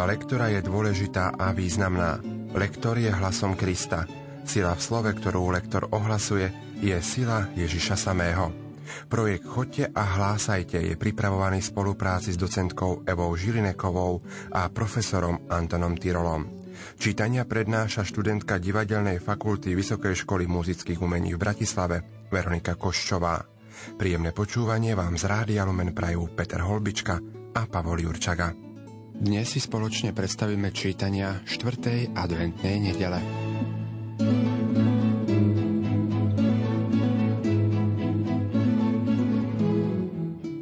Služba lektora je dôležitá a významná. Lektor je hlasom Krista. Sila v slove, ktorú lektor ohlasuje, je sila Ježiša samého. Projekt Chodte a hlásajte je pripravovaný v spolupráci s docentkou Evou Žilinekovou a profesorom Antonom Tyrolom. Čítania prednáša študentka Divadelnej fakulty Vysokej školy muzických umení v Bratislave Veronika Koščová. Príjemné počúvanie vám z Rádia Lumen prajú Peter Holbička a Pavol Jurčaga. Dnes si spoločne predstavíme čítania 4. adventnej nedele.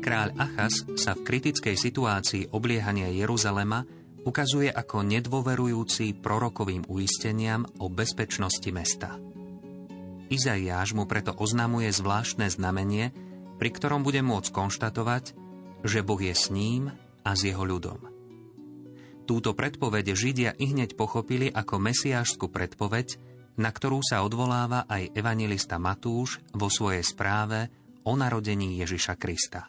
Kráľ Achas sa v kritickej situácii obliehania Jeruzalema ukazuje ako nedôverujúci prorokovým uisteniam o bezpečnosti mesta. Izaiáš mu preto oznamuje zvláštne znamenie, pri ktorom bude môcť konštatovať, že Boh je s ním a s jeho ľudom. Túto predpoveď Židia i hneď pochopili ako mesiášskú predpoveď, na ktorú sa odvoláva aj evangelista Matúš vo svojej správe o narodení Ježiša Krista.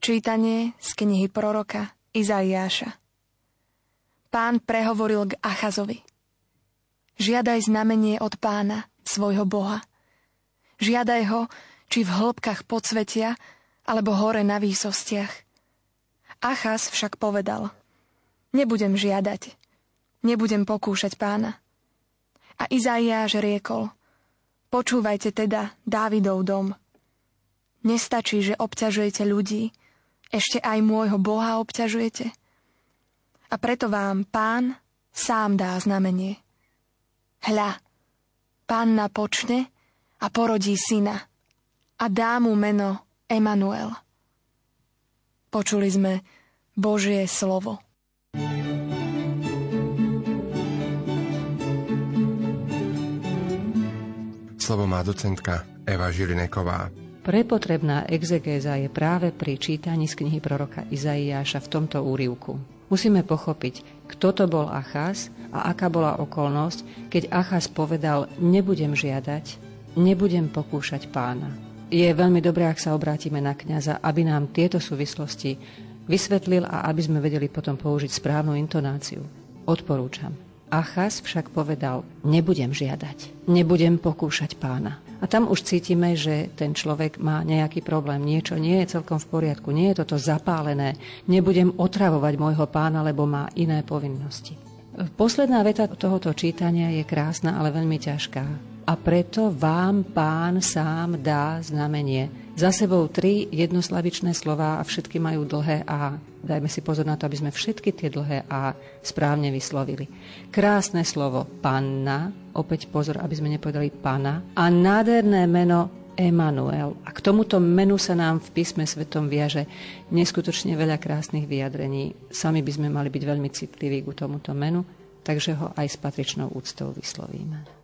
Čítanie z knihy proroka Izaiáša Pán prehovoril k Achazovi. Žiadaj znamenie od pána, svojho Boha. Žiadaj ho, či v hĺbkach podsvetia, alebo hore na výsostiach. Achaz však povedal, nebudem žiadať, nebudem pokúšať pána. A Izaiáš riekol, počúvajte teda Dávidov dom. Nestačí, že obťažujete ľudí, ešte aj môjho Boha obťažujete. A preto vám pán sám dá znamenie. Hľa, Panna počne a porodí syna a dá mu meno Emanuel. Počuli sme Božie slovo. Slovo má docentka Eva Žilineková. Prepotrebná exegéza je práve pri čítaní z knihy proroka Izaiáša v tomto úrivku. Musíme pochopiť, kto to bol Achaz a aká bola okolnosť, keď Achaz povedal, nebudem žiadať, nebudem pokúšať pána. Je veľmi dobré, ak sa obrátime na kňaza, aby nám tieto súvislosti vysvetlil a aby sme vedeli potom použiť správnu intonáciu. Odporúčam. Achaz však povedal, nebudem žiadať, nebudem pokúšať pána. A tam už cítime, že ten človek má nejaký problém, niečo nie je celkom v poriadku, nie je toto zapálené, nebudem otravovať môjho pána, lebo má iné povinnosti. Posledná veta tohoto čítania je krásna, ale veľmi ťažká a preto vám pán sám dá znamenie. Za sebou tri jednoslavičné slova a všetky majú dlhé A. Dajme si pozor na to, aby sme všetky tie dlhé A správne vyslovili. Krásne slovo panna, opäť pozor, aby sme nepovedali pana, a nádherné meno Emanuel. A k tomuto menu sa nám v písme svetom viaže neskutočne veľa krásnych vyjadrení. Sami by sme mali byť veľmi citliví k tomuto menu, takže ho aj s patričnou úctou vyslovíme.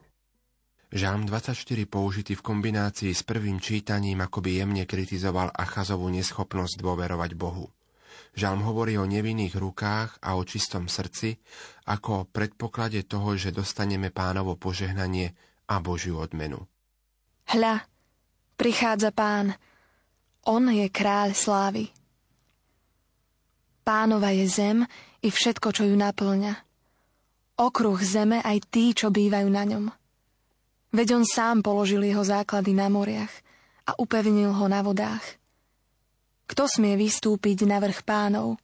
Žám 24 použitý v kombinácii s prvým čítaním akoby jemne kritizoval Achazovú neschopnosť dôverovať Bohu. Žalm hovorí o nevinných rukách a o čistom srdci, ako o predpoklade toho, že dostaneme pánovo požehnanie a Božiu odmenu. Hľa, prichádza pán, on je kráľ slávy. Pánova je zem i všetko, čo ju naplňa. Okruh zeme aj tí, čo bývajú na ňom. Veď on sám položil jeho základy na moriach a upevnil ho na vodách. Kto smie vystúpiť na vrch pánov?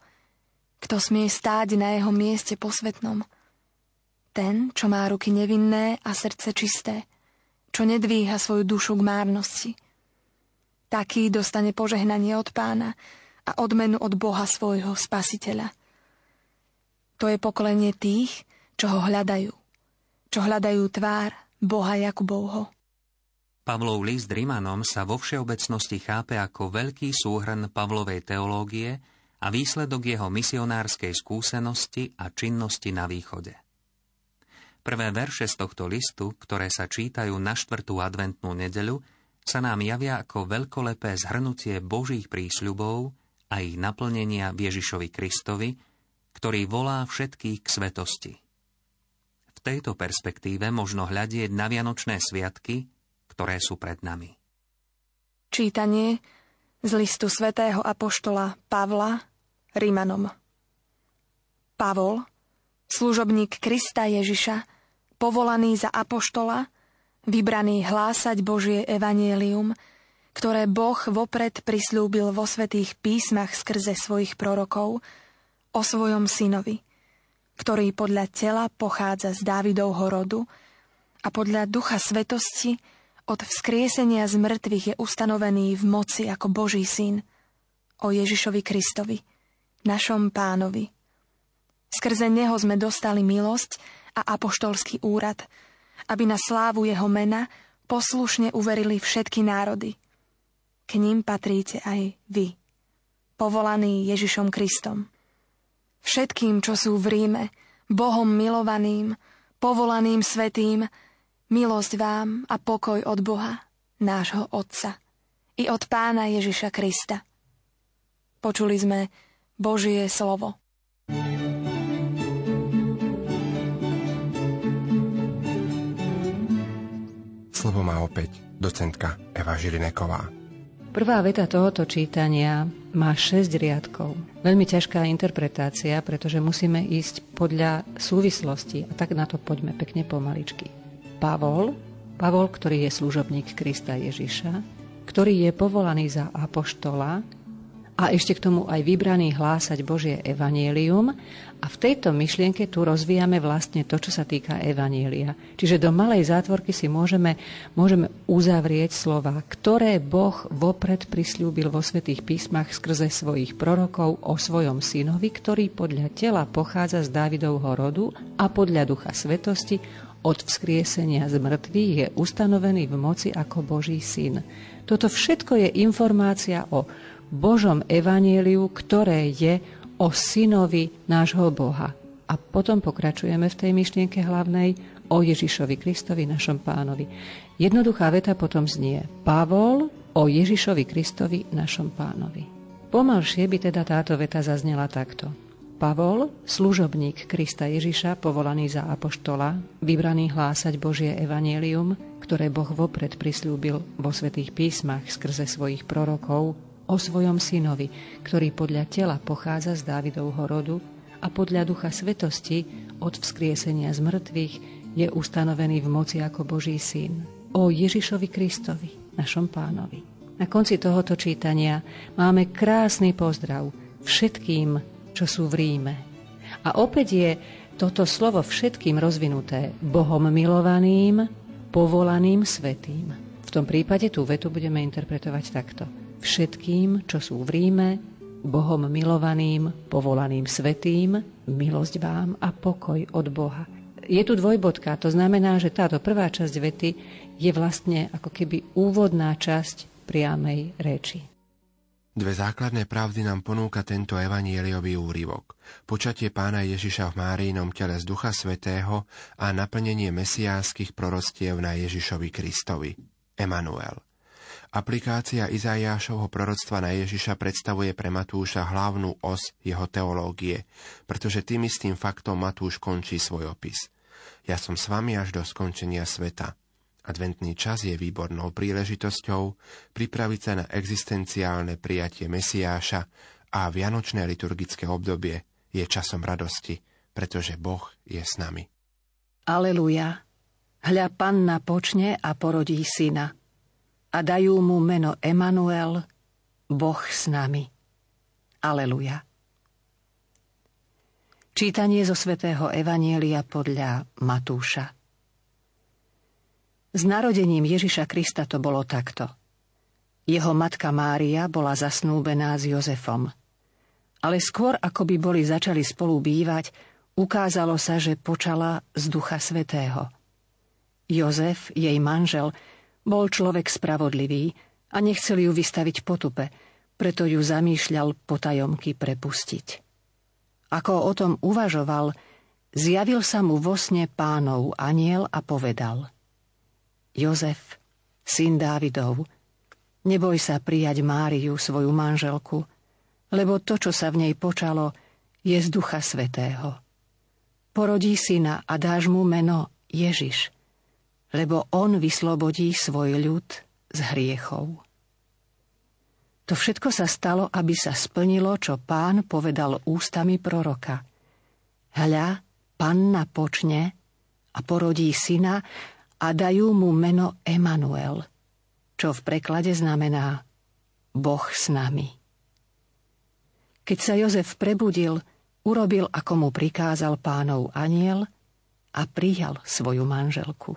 Kto smie stáť na jeho mieste posvetnom? Ten, čo má ruky nevinné a srdce čisté, čo nedvíha svoju dušu k márnosti. Taký dostane požehnanie od pána a odmenu od Boha svojho spasiteľa. To je pokolenie tých, čo ho hľadajú, čo hľadajú tvár Boha Jakubovho. Pavlov list Rimanom sa vo všeobecnosti chápe ako veľký súhrn Pavlovej teológie a výsledok jeho misionárskej skúsenosti a činnosti na východe. Prvé verše z tohto listu, ktoré sa čítajú na štvrtú adventnú nedeľu, sa nám javia ako veľkolepé zhrnutie Božích prísľubov a ich naplnenia Ježišovi Kristovi, ktorý volá všetkých k svetosti tejto perspektíve možno hľadieť na Vianočné sviatky, ktoré sú pred nami. Čítanie z listu svätého Apoštola Pavla Rímanom Pavol, služobník Krista Ježiša, povolaný za apoštola, vybraný hlásať Božie evanielium, ktoré Boh vopred prislúbil vo svetých písmach skrze svojich prorokov o svojom synovi, ktorý podľa tela pochádza z Dávidovho rodu a podľa ducha svetosti od vzkriesenia z mŕtvych je ustanovený v moci ako Boží syn o Ježišovi Kristovi, našom pánovi. Skrze neho sme dostali milosť a apoštolský úrad, aby na slávu jeho mena poslušne uverili všetky národy – k ním patríte aj vy, povolaní Ježišom Kristom. Všetkým, čo sú v Ríme, Bohom milovaným, povolaným svetým, milosť vám a pokoj od Boha, nášho Otca, i od Pána Ježiša Krista. Počuli sme Božie slovo. Slovo má opäť docentka Eva Žilineková. Prvá veta tohoto čítania má 6 riadkov. Veľmi ťažká interpretácia, pretože musíme ísť podľa súvislosti a tak na to poďme pekne pomaličky. Pavol, Pavol, ktorý je služobník Krista Ježiša, ktorý je povolaný za apoštola, a ešte k tomu aj vybraný hlásať Božie evanielium. A v tejto myšlienke tu rozvíjame vlastne to, čo sa týka evanielia. Čiže do malej zátvorky si môžeme, môžeme uzavrieť slova, ktoré Boh vopred prislúbil vo svetých písmach skrze svojich prorokov o svojom synovi, ktorý podľa tela pochádza z Dávidovho rodu a podľa ducha svetosti od vzkriesenia z mŕtvych je ustanovený v moci ako Boží syn. Toto všetko je informácia o Božom evanieliu, ktoré je o synovi nášho Boha. A potom pokračujeme v tej myšlienke hlavnej o Ježišovi Kristovi, našom pánovi. Jednoduchá veta potom znie Pavol o Ježišovi Kristovi, našom pánovi. Pomalšie by teda táto veta zaznela takto. Pavol, služobník Krista Ježiša, povolaný za apoštola, vybraný hlásať Božie evanielium, ktoré Boh vopred prislúbil vo svetých písmach skrze svojich prorokov, o svojom synovi, ktorý podľa tela pochádza z Dávidovho rodu a podľa ducha svetosti od vzkriesenia z mŕtvych je ustanovený v moci ako Boží syn. O Ježišovi Kristovi, našom pánovi. Na konci tohoto čítania máme krásny pozdrav všetkým, čo sú v Ríme. A opäť je toto slovo všetkým rozvinuté Bohom milovaným, povolaným svetým. V tom prípade tú vetu budeme interpretovať takto všetkým, čo sú v Ríme, Bohom milovaným, povolaným svetým, milosť vám a pokoj od Boha. Je tu dvojbodka, to znamená, že táto prvá časť vety je vlastne ako keby úvodná časť priamej reči. Dve základné pravdy nám ponúka tento evanieliový úryvok. Počatie pána Ježiša v Márínom tele z Ducha Svetého a naplnenie mesiánskych prorostiev na Ježišovi Kristovi. Emanuel. Aplikácia Izajášovho proroctva na Ježiša predstavuje pre Matúša hlavnú os jeho teológie, pretože tým istým faktom Matúš končí svoj opis. Ja som s vami až do skončenia sveta. Adventný čas je výbornou príležitosťou pripraviť sa na existenciálne prijatie Mesiáša a vianočné liturgické obdobie je časom radosti, pretože Boh je s nami. Aleluja. Hľa panna počne a porodí syna – a dajú mu meno Emanuel, Boh s nami. Aleluja. Čítanie zo svätého Evanielia podľa Matúša. S narodením Ježiša Krista to bolo takto. Jeho matka Mária bola zasnúbená s Jozefom. Ale skôr, ako by boli začali spolu bývať, ukázalo sa, že počala z Ducha Svetého. Jozef, jej manžel, bol človek spravodlivý a nechcel ju vystaviť potupe, preto ju zamýšľal potajomky prepustiť. Ako o tom uvažoval, zjavil sa mu vo sne pánov aniel a povedal Jozef, syn Dávidov, neboj sa prijať Máriu, svoju manželku, lebo to, čo sa v nej počalo, je z Ducha Svetého. Porodí syna a dáš mu meno Ježiš, lebo on vyslobodí svoj ľud z hriechov. To všetko sa stalo, aby sa splnilo, čo pán povedal ústami proroka. Hľa, panna počne a porodí syna a dajú mu meno Emanuel, čo v preklade znamená Boh s nami. Keď sa Jozef prebudil, urobil, ako mu prikázal pánov aniel a prijal svoju manželku.